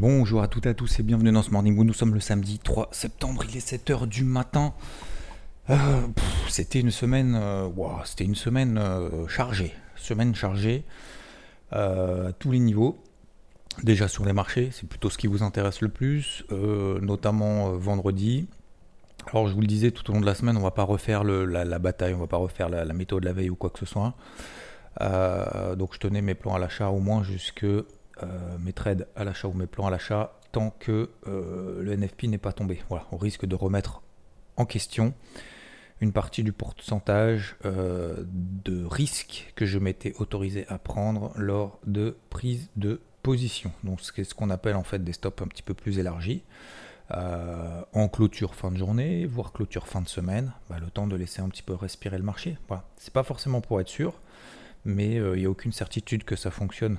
Bonjour à toutes et à tous et bienvenue dans ce Morning Moon. Nous sommes le samedi 3 septembre, il est 7h du matin. Euh, c'était une semaine, euh, c'était une semaine euh, chargée, semaine chargée à tous les niveaux. Déjà sur les marchés, c'est plutôt ce qui vous intéresse le plus, notamment vendredi. Alors je vous le disais tout au long de la semaine, on va pas refaire la, bataille, on va pas refaire la, la méthode de la veille ou quoi que ce soit. Donc je tenais mes plans à l'achat au moins jusque mes trades à l'achat ou mes plans à l'achat tant que euh, le NFP n'est pas tombé. Voilà, on risque de remettre en question une partie du pourcentage euh, de risque que je m'étais autorisé à prendre lors de prise de position. Donc c'est ce qu'on appelle en fait des stops un petit peu plus élargis. Euh, en clôture fin de journée, voire clôture fin de semaine, bah, le temps de laisser un petit peu respirer le marché. Voilà. C'est pas forcément pour être sûr, mais euh, il n'y a aucune certitude que ça fonctionne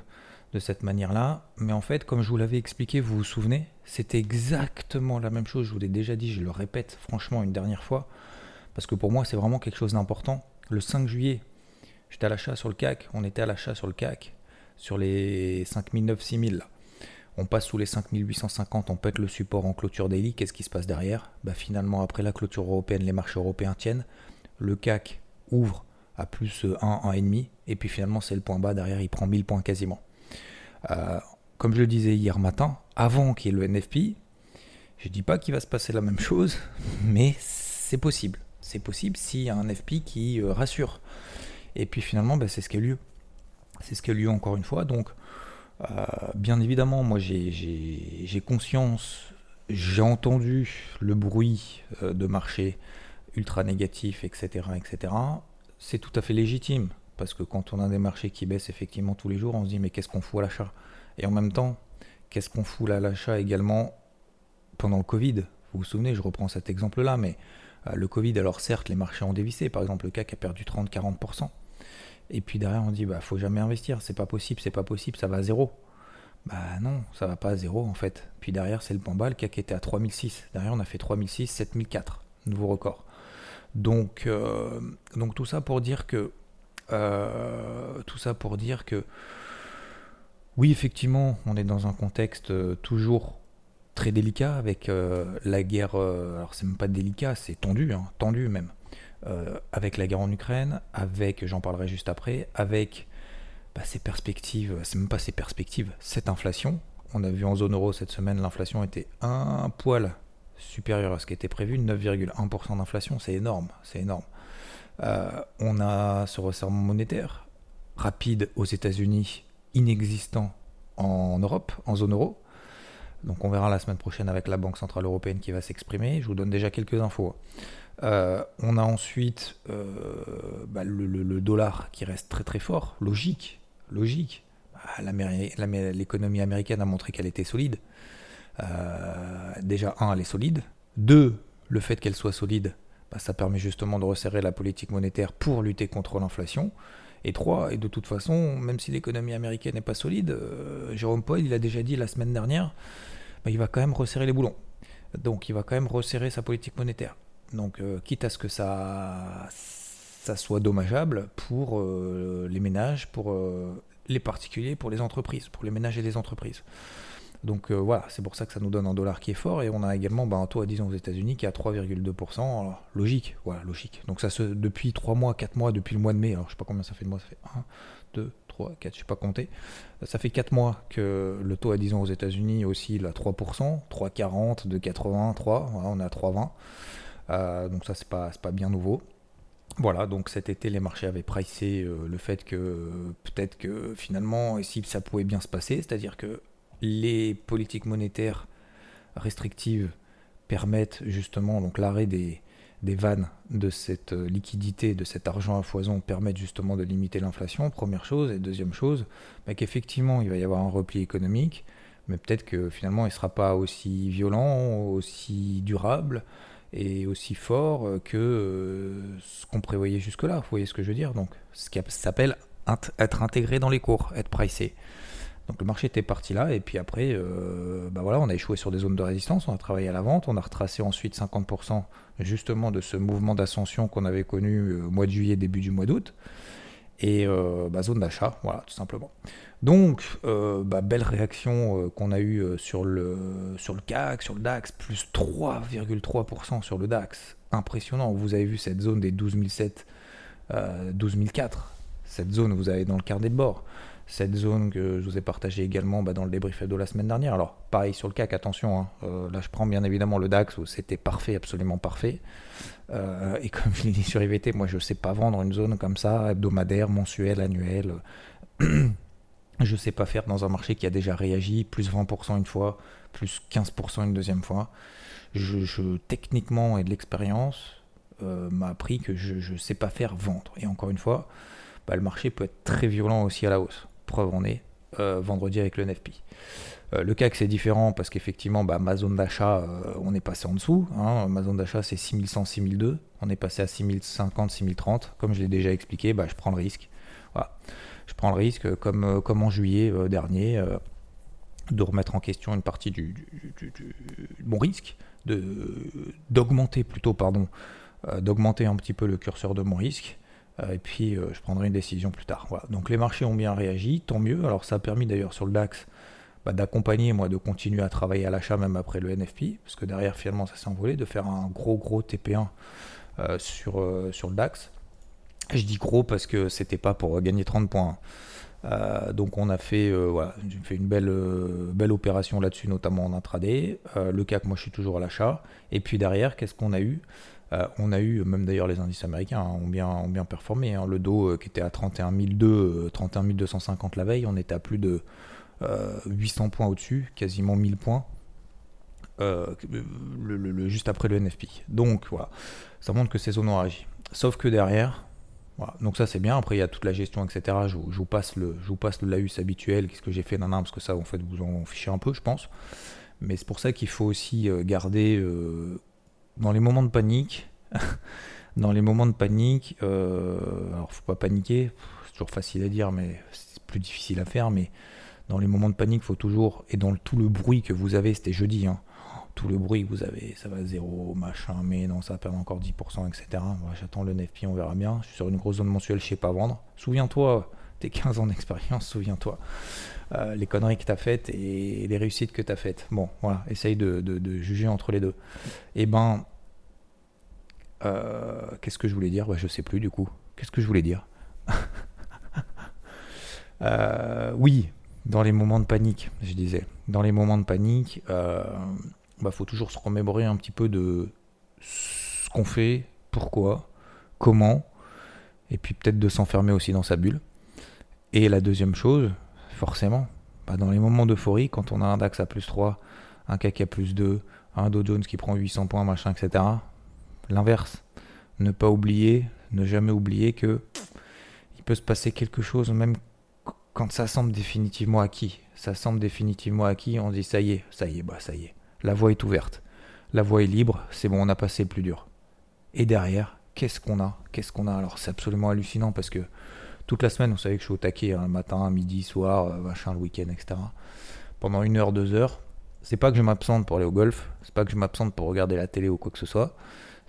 de cette manière-là. Mais en fait, comme je vous l'avais expliqué, vous vous souvenez, c'était exactement la même chose. Je vous l'ai déjà dit, je le répète franchement une dernière fois, parce que pour moi, c'est vraiment quelque chose d'important. Le 5 juillet, j'étais à l'achat sur le CAC, on était à l'achat sur le CAC, sur les 5009, 6000 là. On passe sous les 5850, on pète le support en clôture daily. Qu'est-ce qui se passe derrière? Bah, Finalement, après la clôture européenne, les marchés européens tiennent. Le CAC ouvre à plus 1, 1,5. Et puis finalement, c'est le point bas. Derrière, il prend 1000 points quasiment. Euh, comme je le disais hier matin, avant qu'il y ait le NFP, je dis pas qu'il va se passer la même chose, mais c'est possible. C'est possible s'il y a un NFP qui euh, rassure. Et puis finalement, bah, c'est ce qui a eu lieu. C'est ce qui a eu lieu encore une fois. Donc, euh, bien évidemment, moi j'ai- conscience, j'ai entendu le bruit de marché ultra négatif, etc. etc. C'est tout à fait légitime, parce que quand on a des marchés qui baissent effectivement tous les jours, on se dit mais qu'est-ce qu'on fout à l'achat? Et en même temps, qu'est-ce qu'on fout à l'achat également pendant le Covid? Vous vous souvenez, je reprends cet exemple-là, mais euh, le Covid, alors certes, les marchés ont dévissé, par exemple le CAC a perdu 30-40%. Et puis derrière, on dit, bah, faut jamais investir, c'est pas possible, c'est pas possible, ça va à zéro. Bah non, ça va pas à zéro en fait. Puis derrière, c'est le bas, le CAC était à 3006. Derrière, on a fait 3006, 7004, nouveau record. Donc, euh, donc tout ça pour dire que, euh, tout ça pour dire que, oui, effectivement, on est dans un contexte euh, toujours très délicat avec euh, la guerre. alors c'est même pas délicat, c'est tendu, hein, tendu même. Avec la guerre en Ukraine, avec, j'en parlerai juste après, avec bah, ces perspectives, c'est même pas ces perspectives, cette inflation. On a vu en zone euro cette semaine, l'inflation était un poil supérieure à ce qui était prévu, 9,1% d'inflation, c'est énorme, c'est énorme. Euh, on a ce resserrement monétaire rapide aux États-Unis, inexistant en Europe, en zone euro. Donc on verra la semaine prochaine avec la Banque Centrale Européenne qui va s'exprimer. Je vous donne déjà quelques infos. Euh, on a ensuite euh, bah, le, dollar qui reste très très fort, logique, logique. Bah, L'économie américaine a montré qu'elle était solide. Déjà, un, elle est solide. Deux, le fait qu'elle soit solide, bah, ça permet justement de resserrer la politique monétaire pour lutter contre l'inflation. Et trois, et de toute façon, même si l'économie américaine n'est pas solide, euh, Jérôme Powell, il a déjà dit la semaine dernière, bah, il va quand même resserrer les boulons. Donc il va quand même resserrer sa politique monétaire. Donc euh, quitte à ce que ça, soit dommageable pour euh, les ménages, pour les particuliers, pour les entreprises, pour les ménages et les entreprises. Donc euh, voilà, c'est pour ça que ça nous donne un dollar qui est fort et on a également bah, un taux à 10 ans aux États-Unis qui est à 3,2%. Alors, logique, voilà, logique. Donc ça se depuis 3 mois, 4 mois, depuis le mois de mai, alors je sais pas combien ça fait de mois, ça fait 1, 2, 3, 4, je sais pas compter. Ça fait 4 mois que le taux à 10 ans aux États-Unis oscille à 3%, 3,40, 2,80, 3, voilà, on est à 3,20. Euh, donc ça c'est pas, pas bien nouveau. Voilà, donc cet été, les marchés avaient pricé euh, le fait que peut-être que finalement, si ça pouvait bien se passer, c'est-à-dire que les politiques monétaires restrictives permettent justement donc l'arrêt des, vannes de cette liquidité, de cet argent à foison permettent justement de limiter l'inflation, première chose. Et deuxième chose, bah, qu'effectivement, il va y avoir un repli économique, mais peut-être que finalement, il ne sera pas aussi violent, aussi durable et aussi fort que euh, ce qu'on prévoyait jusque-là. Vous voyez ce que je veux dire? Donc, ce qui s'appelle être intégré dans les cours, être pricé. Donc le marché était parti là, et puis après, euh, bah voilà, on a échoué sur des zones de résistance, on a travaillé à la vente, on a retracé ensuite 50% justement de ce mouvement d'ascension qu'on avait connu euh, au mois de juillet, début du mois d'août, et euh, bah, zone d'achat, voilà, tout simplement. Donc, bah, belle réaction qu'on a eue sur le, sur CAC, sur le DAX, plus 3,3% sur le DAX, impressionnant, vous avez vu cette zone des 12007, 12004, cette zone vous avez dans le carnet de bord cette zone que je vous ai partagée également bah, dans le débrief de la semaine dernière. Alors, pareil sur le CAC, attention, hein, euh, là je prends bien évidemment le DAX où c'était parfait, absolument parfait. Euh, et comme je l'ai dit sur IVT, moi je ne sais pas vendre une zone comme ça, hebdomadaire, mensuelle, annuelle. je ne sais pas faire dans un marché qui a déjà réagi, plus 20% une fois, plus 15% une deuxième fois. Je, techniquement et de l'expérience euh, m'a appris que je ne sais pas faire vendre. Et encore une fois, bah, le marché peut être très violent aussi à la hausse preuve en est, euh, vendredi avec le NFP. Euh, le CAC c'est différent parce qu'effectivement bah, ma zone d'achat euh, on est passé en dessous. Hein. ma zone d'achat c'est 6100, 6002. On est passé à 6050, 6030. Comme je l'ai déjà expliqué, bah, je prends le risque. Voilà. Je prends le risque comme, comme en juillet dernier de remettre en question une partie du, bon risque, d'augmenter plutôt pardon, d'augmenter un petit peu le curseur de mon risque et puis euh, je prendrai une décision plus tard. Donc les marchés ont bien réagi, tant mieux. Alors ça a permis d'ailleurs sur le DAX bah, d'accompagner, moi, de continuer à travailler à l'achat même après le NFP, parce que derrière finalement ça s'est envolé, de faire un gros gros TP1 euh, sur, sur le DAX. Je dis gros parce que c'était pas pour gagner 30 points. donc on a fait, voilà, une belle, belle opération là-dessus, notamment en intraday. le CAC, moi je suis toujours à l'achat. Et puis derrière, qu'est-ce qu'on a eu? Euh, on a eu, même d'ailleurs les indices américains hein, ont, bien, ont bien performé. Hein. Le dos euh, qui était à 31 200, 31 250 la veille, on était à plus de 800 euh, points au-dessus, quasiment 1000 points. Juste après le NFP. Donc voilà, ça montre que ces zones ont réagi. Sauf que derrière, voilà. donc ça c'est bien. Après il y a toute la gestion, etc. Je, vous passe le, je vous passe le laus habituel, qu'est-ce que j'ai fait, nan, parce que ça en fait vous en fichez un peu, je pense. Mais c'est pour ça qu'il faut aussi garder dans les moments de panique, dans les moments de panique, euh, alors faut pas paniquer, c'est toujours facile à dire, mais c'est plus difficile à faire, mais dans les moments de panique, faut toujours, et dans tout le bruit que vous avez, c'était jeudi, hein, tout le bruit que vous avez, ça va zéro, machin, mais non, ça va perdre encore 10%, etc. J'attends le NFP, on verra bien. Je suis sur une grosse zone mensuelle, je sais pas vendre. Souviens-toi, tes 15 ans d'expérience, souviens-toi. Euh, les conneries que tu as faites et les réussites que tu as faites. Bon, voilà, essaye de, juger entre les deux. Et eh ben, euh, qu'est-ce que je voulais dire? Bah, Je sais plus du coup. Qu'est-ce que je voulais dire? Euh, Oui, dans les moments de panique, je disais. Dans les moments de panique, il bah, faut toujours se remémorer un petit peu de ce qu'on fait, pourquoi, comment, et puis peut-être de s'enfermer aussi dans sa bulle. Et la deuxième chose, forcément, bah, dans les moments d'euphorie, quand on a un DAX à plus 3, un CAC à plus 2, un Dow Jones qui prend 800 points, machin, etc. L'inverse. Ne pas oublier, ne jamais oublier que il peut se passer quelque chose même quand ça semble définitivement acquis. Ça semble définitivement acquis, on dit ça y est, ça y est, bah ça y est. La voie est ouverte. La voie est libre, c'est bon, on a passé le plus dur. Et derrière, qu'est-ce qu'on a? Qu'est-ce qu'on a? Alors c'est absolument hallucinant parce que toute la semaine, vous savez que je suis au taquet, hein, matin, midi, soir, euh, machin, le week-end, etc. Pendant une heure, deux heures. C'est pas que je m'absente pour aller au golf, c'est pas que je m'absente pour regarder la télé ou quoi que ce soit.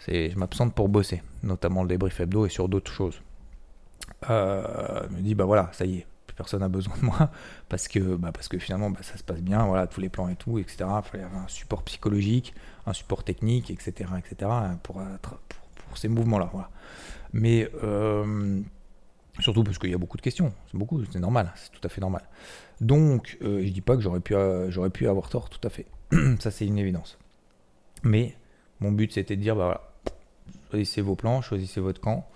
Je m'absente pour bosser, notamment le débrief hebdo et sur d'autres choses. Euh, je me dis bah voilà, ça y est, personne n'a besoin de moi parce que bah, parce que finalement bah, ça se passe bien, voilà tous les plans et tout, etc. Il fallait avoir un support psychologique, un support technique, etc., etc. pour, pour, ces mouvements-là. Voilà. Mais euh, Surtout parce qu'il y a beaucoup de questions, c'est beaucoup, c'est normal, c'est tout à fait normal. Donc, euh, je dis pas que j'aurais pu, euh, j'aurais pu avoir tort, tout à fait. Ça, c'est une évidence. Mais mon but, c'était de dire, bah voilà, choisissez vos plans, choisissez votre camp,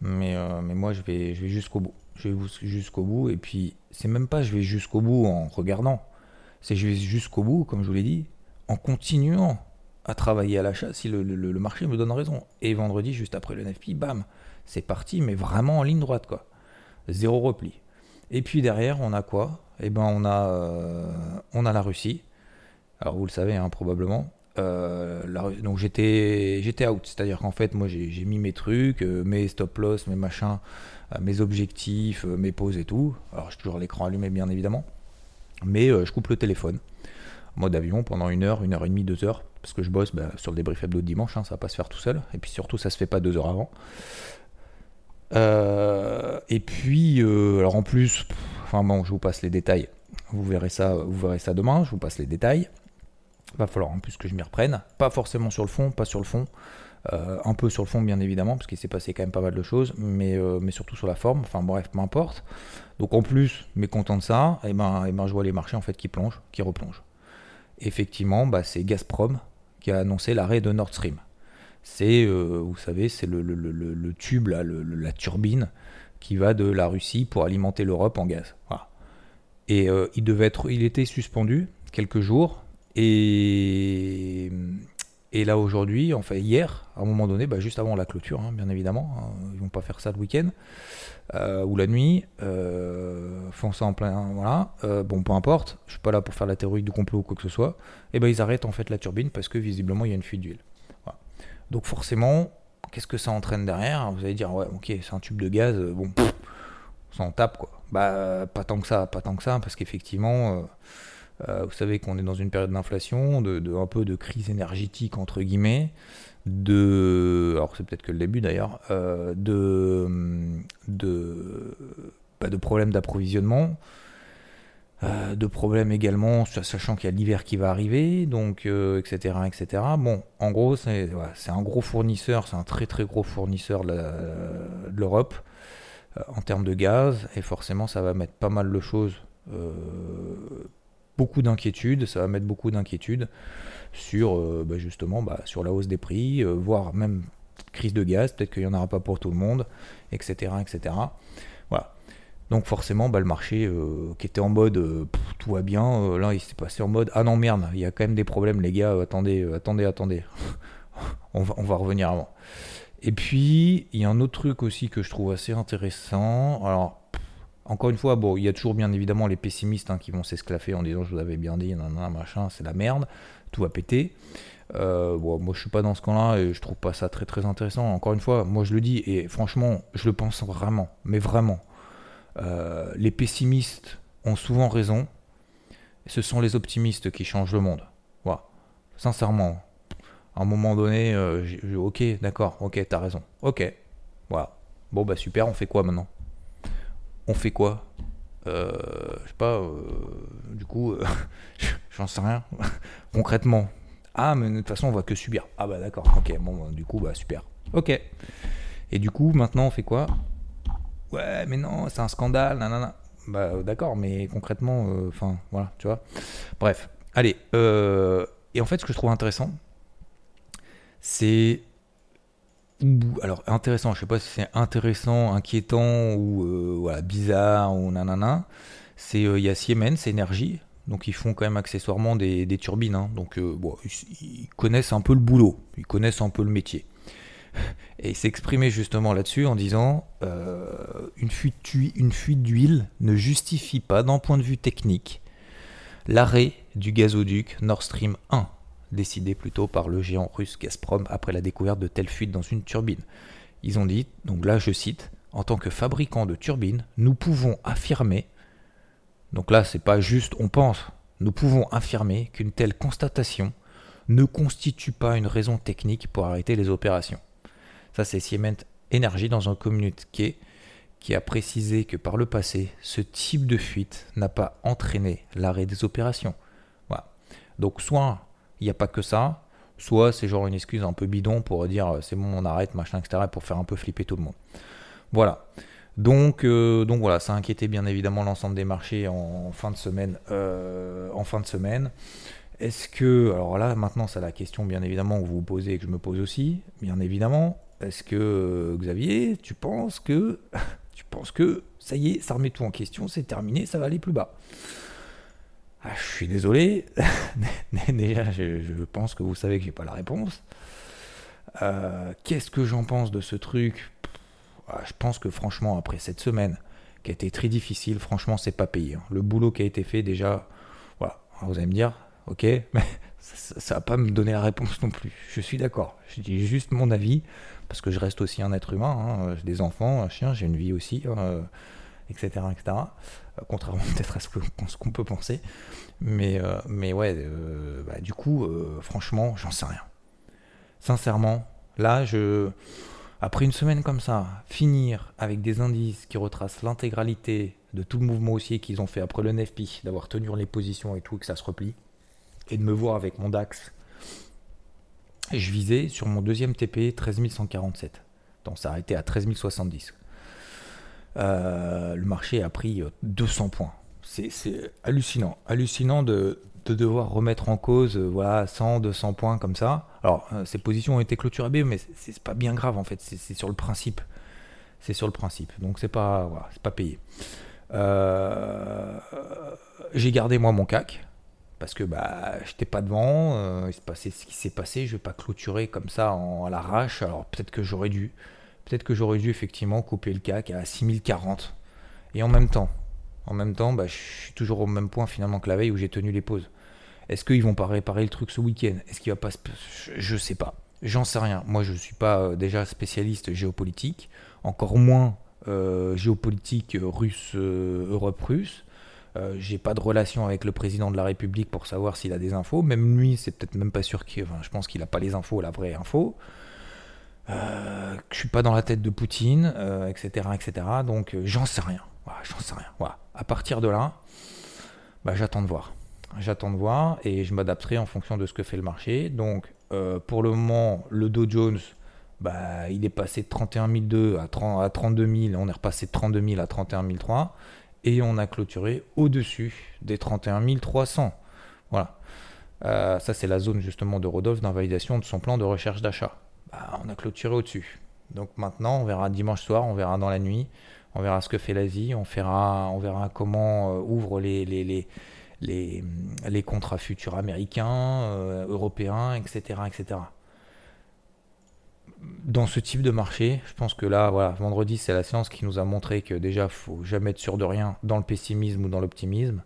mais, euh, moi, je vais, je jusqu'au bout. Je vais jusqu'au bout, et puis, c'est même pas je vais jusqu'au bout en regardant, c'est je vais jusqu'au bout, comme je vous l'ai dit, en continuant à travailler à l'achat si le, marché me donne raison. Et vendredi, juste après le NFP, bam, c'est parti, mais vraiment en ligne droite, quoi. Zéro repli. Et puis derrière, on a quoi? Eh ben, on a, euh, on a la Russie. Alors, vous le savez, hein, probablement. Euh, donc j'étais j'étais out, c'est-à-dire qu'en fait moi j'ai mis mes trucs, euh, mes stop loss, mes machins, mes objectifs, mes pauses et tout. Alors j'ai toujours l'écran allumé bien évidemment, mais je coupe le téléphone, mode avion pendant une heure, une heure et demie, deux heures, parce que je bosse bah, sur le débrief hebdo de dimanche, hein, ça va pas se faire tout seul, et puis surtout ça se fait pas deux heures avant. Euh, et puis, euh, alors en plus, enfin bon, je vous passe les détails. Vous verrez ça, vous verrez ça demain. Je vous passe les détails. Va falloir en plus que je m'y reprenne. Pas forcément sur le fond, pas sur le fond. Euh, un peu sur le fond, bien évidemment, parce qu'il s'est passé quand même pas mal de choses, mais, mais surtout sur la forme. Enfin bref, peu importe. Donc en plus, mécontent de ça, et eh ben, et eh ben je vois les marchés en fait qui plongent, qui replongent. Effectivement, bah, c'est Gazprom qui a annoncé l'arrêt de Nord Stream c'est, euh, vous savez, c'est le, tube, la turbine qui va de la Russie pour alimenter l'Europe en gaz. Et euh, il devait être, il était suspendu quelques jours. Et, là aujourd'hui, enfin hier, à un moment donné, bah, juste avant la clôture, hein, bien évidemment, hein, ils vont pas faire ça le week-end euh, ou la nuit, font ça en plein, voilà. bon, peu importe, je suis pas là pour faire la théorie du complot ou quoi que ce soit. Et ben ils arrêtent en fait la turbine parce que visiblement il y a une fuite d'huile. Donc forcément, qu'est-ce que ça entraîne derrière? Vous allez dire, ouais, ok, c'est un tube de gaz, euh, bon, ça en tape quoi. Bah, pas tant que ça, pas tant que ça, parce qu'effectivement, euh, euh, vous savez qu'on est dans une période d'inflation, de, un peu de crise énergétique entre guillemets, de, alors c'est peut-être que le début d'ailleurs, de, de, bah, de problèmes d'approvisionnement. Euh, de problèmes également, sachant qu'il y a l'hiver qui va arriver, donc etc., euh, etc. Bon, en gros, c'est un gros fournisseur, c'est un très très gros fournisseur de l'Europe euh, en termes de gaz, et forcément, ça va mettre pas mal de choses, beaucoup d'inquiétudes, ça va mettre beaucoup d'inquiétudes sur bah, justement bah, sur la hausse des prix, voire même crise de gaz, peut-être qu'il n'y en aura pas pour tout le monde, etc., etc. Voilà. Donc forcément, bah, le marché euh, qui était en mode euh, tout va bien, euh, là il s'est passé en mode ah non merde, il y a quand même des problèmes les gars, attendez, attendez, attendez, on, va, on va revenir avant. Et puis il y a un autre truc aussi que je trouve assez intéressant. Alors encore une fois, bon, il y a toujours bien évidemment les pessimistes hein, qui vont s'esclaffer en disant je vous avais bien dit, nan, nan, machin, c'est la merde, tout va péter. bon, moi je suis pas dans ce camp-là et je trouve pas ça très très intéressant. Encore une fois, moi je le dis et franchement, je le pense vraiment, mais vraiment. Euh, les pessimistes ont souvent raison. Ce sont les optimistes qui changent le monde. Voilà. Sincèrement. À un moment donné, euh, ok, d'accord, ok, t'as raison. Ok. Voilà. Bon, bah super, on fait quoi maintenant? On fait quoi? Euh, Je sais pas, du coup, j'en sais rien. Concrètement. Ah, mais de toute façon, on va que subir. Ah bah d'accord, ok, bon, du coup, bah super. Ok. Et du coup, maintenant, on fait quoi? Ouais, mais non, c'est un scandale, nanana. Bah d'accord, mais concrètement, euh, enfin, voilà, tu vois. Bref, allez. Euh, et en fait, ce que je trouve intéressant, c'est alors intéressant, je sais pas si c'est intéressant, inquiétant ou euh, bizarre ou nanana. C'est il y a Siemens Énergie, donc ils font quand même accessoirement des, turbines, hein. donc bon, ils, connaissent un peu le boulot, ils connaissent un peu le métier. Et il s'exprimait justement là-dessus en disant euh, une fuite d'huile ne justifie pas, d'un point de vue technique, l'arrêt du gazoduc Nord Stream 1, décidé plutôt par le géant russe Gazprom après la découverte de telles fuites dans une turbine. Ils ont dit, donc là je cite, en tant que fabricant de turbines, nous pouvons affirmer, donc là c'est pas juste on pense, nous pouvons affirmer qu'une telle constatation ne constitue pas une raison technique pour arrêter les opérations. Ça, c'est Siemens Energy dans un communiqué qui a précisé que par le passé, ce type de fuite n'a pas entraîné l'arrêt des opérations. Voilà. Donc soit il n'y a pas que ça, soit c'est genre une excuse un peu bidon pour dire euh, c'est bon on arrête, machin, etc. pour faire un peu flipper tout le monde. Voilà. Donc, euh, donc voilà, ça a inquiété bien évidemment l'ensemble des marchés en, fin de semaine. Euh, en fin de semaine. Est-ce que, alors là maintenant c'est la question bien évidemment que vous vous posez et que je me pose aussi, bien évidemment, est-ce que Xavier, tu penses que tu penses que ça y est, ça remet tout en question, c'est terminé, ça va aller plus bas? Ah, je suis désolé. Déjà, je, pense que vous savez que j'ai pas la réponse. Euh, qu'est-ce que j'en pense de ce truc? Ah, Je pense que franchement, après cette semaine qui a été très difficile, franchement, c'est pas payé. Hein. Le boulot qui a été fait, déjà. Vous allez me dire, ok, mais ça, va pas me donner la réponse non plus. Je suis d'accord. Je dis juste mon avis parce que je reste aussi un être humain. Hein. J'ai des enfants, un chien, j'ai une vie aussi, hein, etc. Euh, contrairement peut-être à ce qu'on peut penser. Mais, euh, mais ouais, euh, bah, du coup, franchement, j'en sais rien. Sincèrement, là, je, après une semaine comme ça, finir avec des indices qui retracent l'intégralité de tout le mouvement haussier qu'ils ont fait après le NFP, d'avoir tenu les positions et tout, et que ça se replie, et de me voir avec mon DAX, je visais sur mon deuxième TP 13147. Donc ça a été à 13070. Euh, le marché a pris 200 euh, points. C'est hallucinant. Hallucinant de, devoir remettre en cause euh, voilà, 100, 200 points comme ça. Alors, ces positions ont été clôturées, mais c'est pas bien grave en fait. C'est sur le principe. C'est sur le principe. Donc, c'est pas, voilà, pas payé. J'ai gardé moi mon CAC parce que bah j'étais pas devant, il s'est passé ce qui s'est passé, je vais pas clôturer comme ça en, à l'arrache, alors peut-être que j'aurais dû, peut-être que j'aurais dû effectivement couper le CAC à 6040. Et en même temps, en même temps, bah, je suis toujours au même point finalement que la veille où j'ai tenu les pauses. Est-ce qu'ils vont pas réparer le truc ce week-end? Est-ce qu'il va pas se... Je sais pas. J'en sais rien. Moi, je ne suis pas euh, déjà spécialiste géopolitique, encore moins euh, géopolitique russe, euh, j'ai pas de relation avec le président de la République pour savoir s'il a des infos. Même lui, c'est peut-être même pas sûr qu'il. Enfin, je pense qu'il n'a pas les infos, la vraie info. Euh, je suis pas dans la tête de Poutine, etc., euh, etc. Donc euh, j'en sais rien. j'en sais rien. Voilà. À partir de là, bah, j'attends de voir. J'attends de voir et je m'adapterai en fonction de ce que fait le marché. Donc pour le moment, le Dow Jones, bah, il est passé de 31 200 à, à 32 000. On est repassé de 32 000 à 31 300 et on a clôturé au-dessus des 31 300. Voilà. ça, c'est la zone justement de Rodolphe d'invalidation de son plan de recherche d'achat. Bah, on a clôturé au-dessus. Donc maintenant, on verra dimanche soir, on verra dans la nuit, on verra ce que fait l'Asie, on verra, on verra comment euh, ouvrent les, contrats futurs américains, euh, européens, etc., etc. Dans ce type de marché, je pense que là, voilà, vendredi, c'est la séance qui nous a montré que déjà, faut jamais être sûr de rien dans le pessimisme ou dans l'optimisme,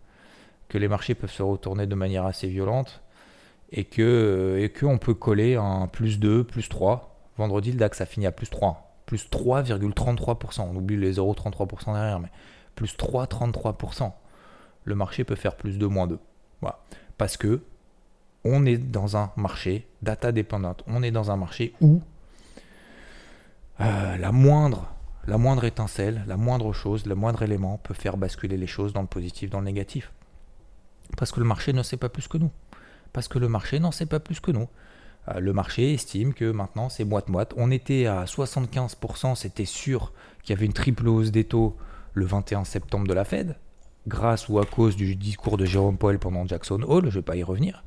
que les marchés peuvent se retourner de manière assez violente et que et qu'on peut coller un plus 2, plus 3. Vendredi, le DAX a fini à plus 3, plus 3,33%. On oublie les 0,33% derrière, mais plus 3,33%. Le marché peut faire plus 2, moins 2. Voilà. Parce que on est dans un marché data dépendante. On est dans un marché où euh, la moindre la moindre étincelle, la moindre chose, le moindre élément peut faire basculer les choses dans le positif, dans le négatif. Parce que le marché ne sait pas plus que nous parce que le marché n'en sait pas plus que nous. Euh, le marché estime que maintenant c'est moite-moite. On était à 75%, c'était sûr qu'il y avait une triple hausse des taux le 21 septembre de la Fed, grâce ou à cause du discours de Jérôme Powell pendant Jackson Hole, je ne vais pas y revenir.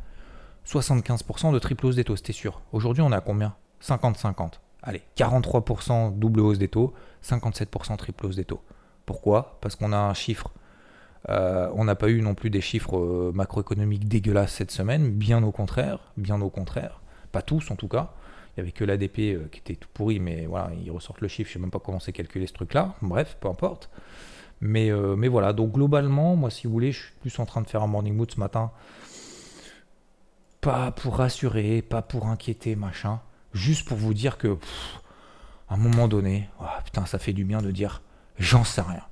75% de triple hausse des taux, c'était sûr. Aujourd'hui, on à combien? 50-50. Allez, 43% double hausse des taux, 57% triple hausse des taux. Pourquoi? Parce qu'on a un chiffre euh, on n'a pas eu non plus des chiffres euh, macroéconomiques dégueulasses cette semaine, bien au contraire, bien au contraire, pas tous en tout cas. Il n'y avait que l'ADP euh, qui était tout pourri, mais voilà, ils ressortent le chiffre, je ne sais même pas comment c'est calculé ce truc-là, bref, peu importe. Mais, mais voilà, donc globalement, moi si vous voulez, je suis plus en train de faire un morning mood ce matin, pas pour rassurer, pas pour inquiéter, machin, juste pour vous dire que, à un moment donné, oh, putain, ça fait du bien de dire, j'en sais rien.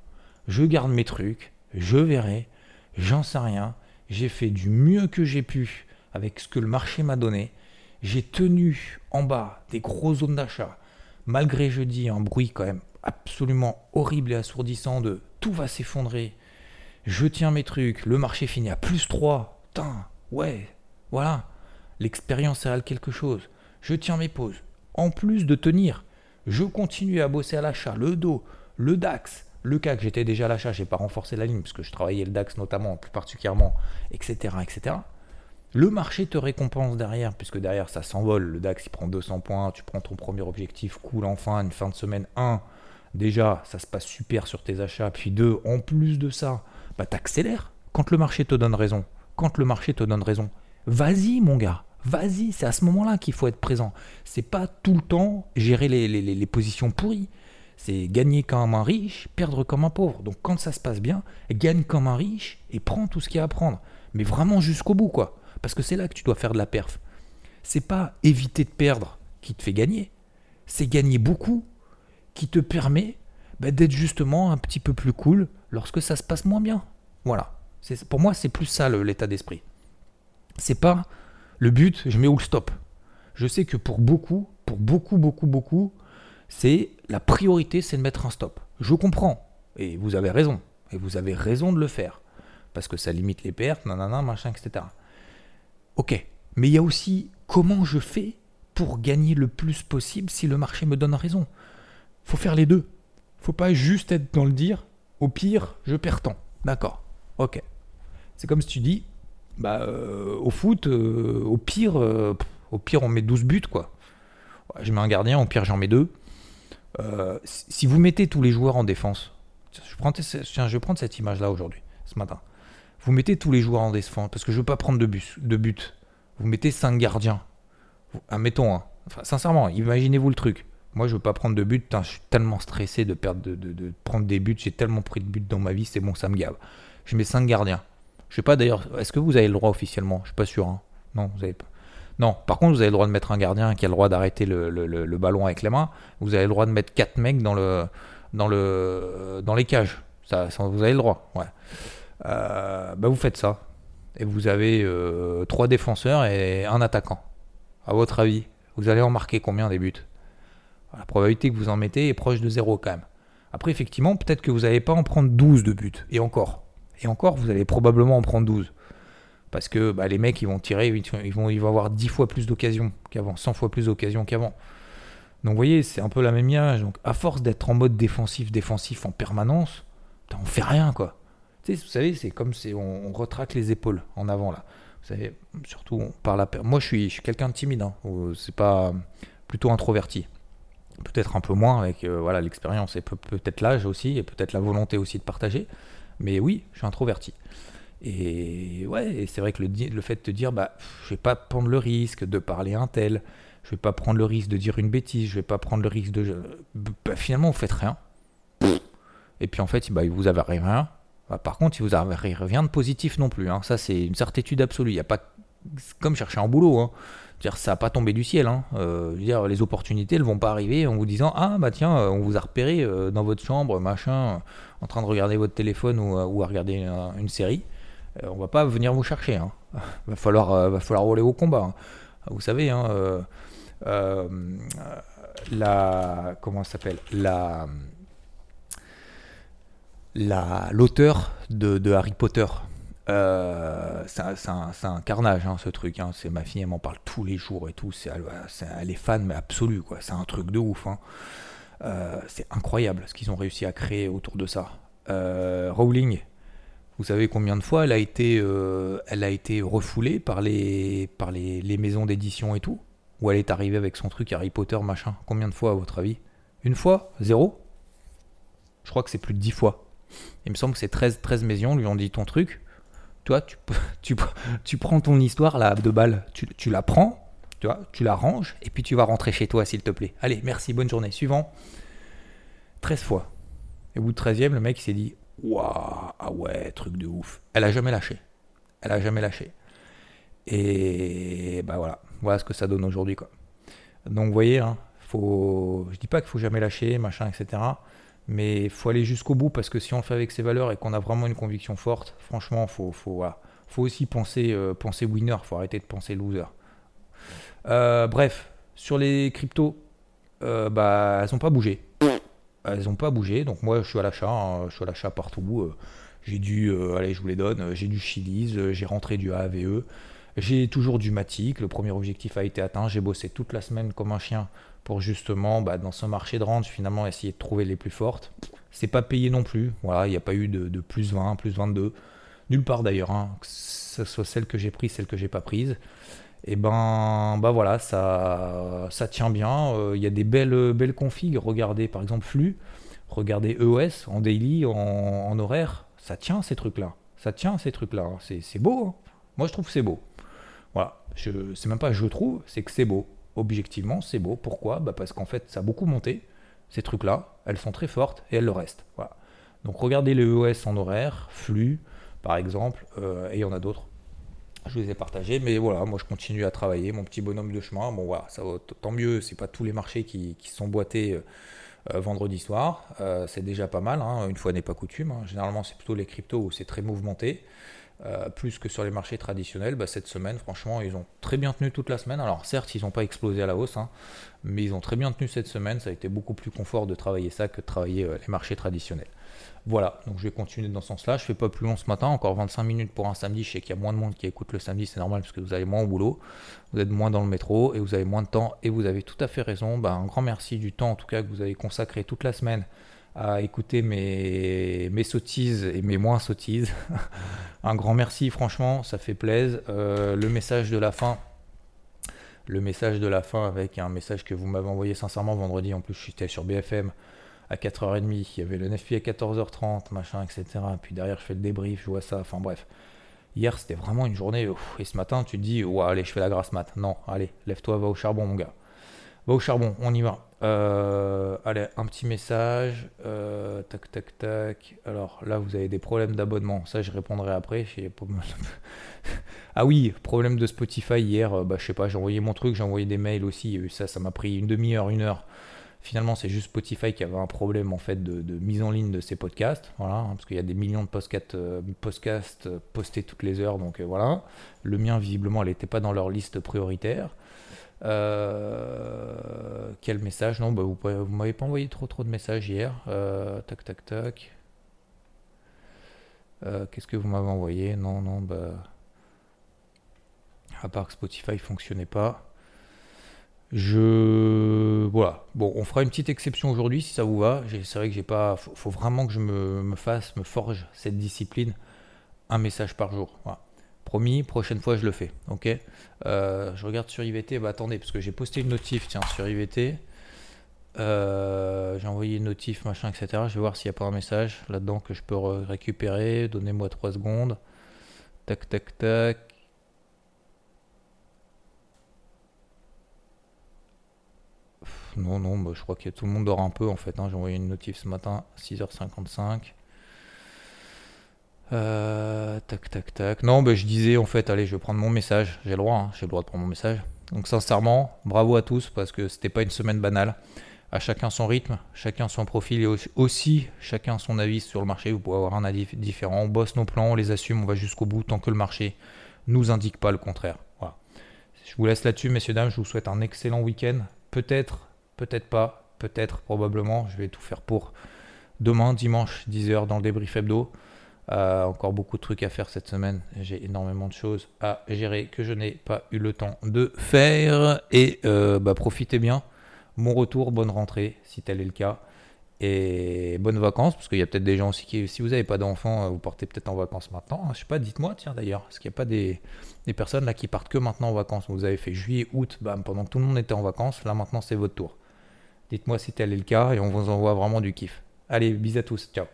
Je garde mes trucs, je verrai, j'en sais rien, j'ai fait du mieux que j'ai pu avec ce que le marché m'a donné, j'ai tenu en bas des grosses zones d'achat, malgré, je dis, un bruit quand même absolument horrible et assourdissant de tout va s'effondrer, je tiens mes trucs, le marché finit à plus 3, putain, ouais, voilà, l'expérience est quelque chose, je tiens mes pauses, en plus de tenir, je continue à bosser à l'achat, le dos, le DAX, le CAC, j'étais déjà à l'achat, j'ai pas renforcé la ligne parce que je travaillais le DAX notamment, plus particulièrement, etc., etc. Le marché te récompense derrière, puisque derrière ça s'envole. Le DAX il prend 200 points, tu prends ton premier objectif, cool enfin, une fin de semaine 1. Déjà, ça se passe super sur tes achats. Puis 2, en plus de ça, bah, accélères. Quand le marché te donne raison, quand le marché te donne raison. Vas-y, mon gars. Vas-y, c'est à ce moment-là qu'il faut être présent. C'est pas tout le temps gérer les positions pourries. C'est gagner comme un riche, perdre comme un pauvre. Donc quand ça se passe bien, gagne comme un riche et prends tout ce qu'il y a à prendre. Mais vraiment jusqu'au bout, quoi. Parce que c'est là que tu dois faire de la perf. C'est pas éviter de perdre qui te fait gagner. C'est gagner beaucoup qui te permet bah, d'être justement un petit peu plus cool lorsque ça se passe moins bien. Voilà. Pour moi, c'est plus ça l'état d'esprit. C'est pas le but, je mets où stop. Je sais que pour beaucoup, pour beaucoup, beaucoup, beaucoup, c'est la priorité, c'est de mettre un stop. Je comprends, et vous avez raison, et vous avez raison de le faire, parce que ça limite les pertes, nanana, machin, etc. Ok, mais il y a aussi comment je fais pour gagner le plus possible si le marché me donne raison. Faut faire les deux. Faut pas juste être dans le dire, au pire, je perds tant. D'accord, ok. C'est comme si tu dis, bah, euh, au foot, euh, au pire, euh, au pire, on met 12 buts, quoi. je mets un gardien, au pire, j'en mets deux. Si vous mettez tous les joueurs en défense, je, prends, je vais prendre cette image-là aujourd'hui, ce matin. Vous mettez tous les joueurs en défense, parce que je veux pas prendre de, bus, de but. Vous mettez 5 gardiens. Admettons, hein. enfin, sincèrement, imaginez-vous le truc. Moi, je veux pas prendre de but. je suis tellement stressé de perdre, de, prendre des buts. J'ai tellement pris de buts dans ma vie, c'est bon, ça me gave. Je mets 5 gardiens. Je sais pas d'ailleurs, est-ce que vous avez le droit officiellement? Je suis pas sûr. Hein. Non, vous avez pas. Non, par contre, vous avez le droit de mettre un gardien qui a le droit d'arrêter le, ballon avec les mains. Vous avez le droit de mettre 4 mecs dans, le, dans, le, dans les cages. Ça, vous avez le droit. Ouais. Euh, bah vous faites ça. Et vous avez euh, 3 défenseurs et un attaquant. À votre avis, vous allez en marquer combien des buts? La probabilité que vous en mettez est proche de 0 quand même. Après, effectivement, peut-être que vous n'allez pas en prendre 12 de buts. Et encore. Et encore, vous allez probablement en prendre 12. Parce que bah, les mecs, ils vont tirer, ils vont, avoir 10 fois plus d'occasions qu'avant, 100 fois plus d'occasions qu'avant. Donc vous voyez, c'est un peu la même image. Donc à force d'être en mode défensif, défensif en permanence, on fait rien quoi. vous savez, c'est comme si on, retraque les épaules en avant là. Vous savez, surtout par la Moi, je suis, je suis quelqu'un de timide. Hein, c'est pas plutôt introverti. Peut-être un peu moins avec euh, voilà l'expérience et peut-être l'âge aussi et peut-être la volonté aussi de partager. Mais oui, je suis introverti. Et ouais, c'est vrai que le, le, fait de te dire, bah, je vais pas prendre le risque de parler un tel, je vais pas prendre le risque de dire une bêtise, je vais pas prendre le risque de. Bah, finalement, vous faites rien. Et puis en fait, bah, vous avez rien. Bah, par contre, vous avez rien de positif non plus. Hein. Ça, c'est une certitude absolue. Il y a pas comme chercher un boulot. Hein. Ça n'a pas tombé du ciel. Hein. Euh, les opportunités, elles vont pas arriver en vous disant Ah, bah tiens, euh, on vous a repéré euh, dans votre chambre, machin, en train de regarder votre téléphone ou, à regarder une, série. On va pas venir vous chercher. Hein. va, falloir, va falloir rouler au combat. Hein. Vous savez, hein, la. Comment s'appelle La. L'auteur de, de Harry Potter, euh, c'est un, carnage ce truc. C'est ma fille, elle m'en parle tous les jours et tout. Elle, est fan mais absolue. C'est un truc de ouf. Euh, c'est incroyable ce qu'ils ont réussi à créer autour de ça. Euh, Rowling, vous savez combien de fois elle a été, été refoulée par les, par les, maisons d'édition et tout. Où elle est arrivée avec son truc Harry Potter machin. Combien de fois à votre avis Une fois Zéro Je crois que c'est plus de 10 fois. Il me semble que c'est 13, 13 maisons lui ont dit ton truc toi, tu, tu, tu, prends ton histoire là, de balle, tu, tu, la prends, tu, vois, tu la ranges, et puis tu vas rentrer chez toi, s'il te plaît. Allez, merci, bonne journée. Suivant. 13 fois. Et au bout de 13e, le mec s'est dit Waouh, ah ouais, truc de ouf. Elle a jamais lâché. Elle a jamais lâché. Et bah voilà, voilà ce que ça donne aujourd'hui. quoi. Donc vous voyez, hein, faut... je dis pas qu'il faut jamais lâcher, machin, etc. Mais faut aller jusqu'au bout parce que si on le fait avec ses valeurs et qu'on a vraiment une conviction forte, franchement, faut, faut, faut aussi penser, euh, penser winner, faut arrêter de penser loser. Euh, bref, sur les cryptos, euh, bah, elles n'ont pas bougé. Elles n'ont pas bougé, donc moi je suis à l'achat, hein, je suis à l'achat partout. J'ai du, allez, je vous les donne, j'ai du Chili's, j'ai rentré du AAVE, j'ai toujours du Matic, le premier objectif a été atteint, j'ai bossé toute la semaine comme un chien pour justement, bah, dans ce marché de range, finalement, essayer de trouver les plus fortes. C'est pas payé non plus. Voilà, il n'y a pas eu de, plus 20, plus 22. Nulle part d'ailleurs, hein. que ce soit celle que j'ai prise, celle que j'ai pas prise. Et ben, bah voilà, ça, ça tient bien. Euh, il y a des belles, belles configs. Regardez par exemple Flux, regardez EOS en daily, en, horaire. Ça tient ces trucs-là. Ça tient ces trucs-là. C'est beau. Hein. Moi, je trouve que c'est beau. Voilà. Je, c'est même pas je trouve, c'est que c'est beau. Objectivement, c'est beau. Pourquoi? Bah Parce qu'en fait, ça a beaucoup monté. Ces trucs-là, elles sont très fortes et elles le restent. Voilà. Donc regardez les EOS en horaire, flux, par exemple, euh, et il y en a d'autres. Je les ai partagés, mais voilà, moi je continue à travailler, mon petit bonhomme de chemin. Bon voilà, ça va tant mieux, c'est pas tous les marchés qui, sont boités euh, euh, vendredi soir. c'est déjà pas mal, hein. une fois n'est pas coutume. Hein. Généralement, c'est plutôt les cryptos où c'est très mouvementé. Euh, plus que sur les marchés traditionnels, bah, cette semaine, franchement, ils ont très bien tenu toute la semaine. Alors certes, ils n'ont pas explosé à la hausse, hein, mais ils ont très bien tenu cette semaine. Ça a été beaucoup plus confort de travailler ça que de travailler euh, les marchés traditionnels. Voilà, donc je vais continuer dans ce sens-là. Je fais pas plus long ce matin, encore 25 minutes pour un samedi. Je sais qu'il y a moins de monde qui écoute le samedi, c'est normal parce que vous allez moins au boulot, vous êtes moins dans le métro et vous avez moins de temps. Et vous avez tout à fait raison. Bah, un grand merci du temps en tout cas que vous avez consacré toute la semaine à écouter mes, sottises et mes moins sottises. un grand merci, franchement, ça fait plaisir. Euh, le message de la fin, le message de la fin avec un message que vous m'avez envoyé sincèrement vendredi. En plus, j'étais sur BFM à 4h30. Il y avait le NFP à 14h30, machin, etc. Puis derrière, je fais le débrief, je vois ça. Enfin bref. Hier, c'était vraiment une journée. et ce matin, tu te dis, ouais, allez, je fais la grasse mat. Non, allez, lève-toi, va au charbon, mon gars. Va au charbon, on y va. Euh, allez, un petit message. Euh, tac, tac, tac. Alors là, vous avez des problèmes d'abonnement. Ça, je répondrai après. ah oui, problème de Spotify hier. Euh, bah, je sais pas, j'ai envoyé mon truc, j'ai envoyé des mails aussi. Ça, ça m'a pris une demi-heure, une heure. Finalement, c'est juste Spotify qui avait un problème en fait de, mise en ligne de ses podcasts. Voilà, hein, parce qu'il y a des millions de podcasts, podcasts postés toutes les heures. Donc voilà. Le mien, visiblement, elle n'était pas dans leur liste prioritaire. Euh, quel message? Non, bah, vous ne m'avez pas envoyé trop trop de messages hier. Euh, tac, tac, tac. Euh, qu'est-ce que vous m'avez envoyé? Non, non, bah. À part que Spotify fonctionnait pas. Je. Voilà. Bon, on fera une petite exception aujourd'hui si ça vous va. C'est vrai que j'ai pas. Faut, faut, vraiment que je me, fasse, me forge cette discipline. Un message par jour. Promis, prochaine fois je le fais. Ok? Euh, je regarde sur IVT. Bah attendez, parce que j'ai posté une notif tiens, sur IVT. Euh, j'ai envoyé une notif, machin, etc. Je vais voir s'il n'y a pas un message là-dedans que je peux récupérer. Donnez-moi 3 secondes. Tac, tac, tac. Non, non, bah, je crois que tout le monde dort un peu en fait. Hein. J'ai envoyé une notif ce matin, 6h55. Euh, tac, tac, tac. Non, bah, je disais en fait, allez, je vais prendre mon message. J'ai le droit, hein, j'ai le droit de prendre mon message. Donc sincèrement, bravo à tous parce que c'était pas une semaine banale. À chacun son rythme, chacun son profil et aussi, chacun son avis sur le marché. Vous pouvez avoir un avis différent. On bosse nos plans, on les assume, on va jusqu'au bout tant que le marché nous indique pas le contraire. Voilà. Je vous laisse là-dessus, messieurs dames. Je vous souhaite un excellent week-end. Peut-être, peut-être pas, peut-être, probablement. Je vais tout faire pour demain, dimanche, 10h dans le débrief hebdo. Euh, encore beaucoup de trucs à faire cette semaine. J'ai énormément de choses à gérer que je n'ai pas eu le temps de faire. Et euh, bah, profitez bien. Mon retour, bonne rentrée si tel est le cas. Et bonnes vacances, parce qu'il y a peut-être des gens aussi qui, si vous n'avez pas d'enfants, vous partez peut-être en vacances maintenant. Je sais pas, dites-moi, tiens d'ailleurs, est-ce qu'il n'y a pas des, personnes là qui partent que maintenant en vacances? Vous avez fait juillet, août, pendant que tout le monde était en vacances, là maintenant c'est votre tour. Dites-moi si tel est le cas et on vous envoie vraiment du kiff. Allez, à tous, ciao.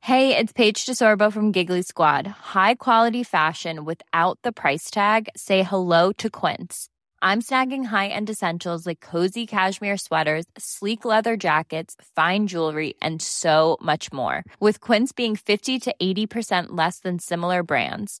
Hey, it's Paige DeSorbo from Giggly Squad. High quality fashion without the price tag. Say hello to Quince. I'm snagging high-end essentials like cozy cashmere sweaters, sleek leather jackets, fine jewelry, and so much more. With Quince being 50 to 80% less than similar brands.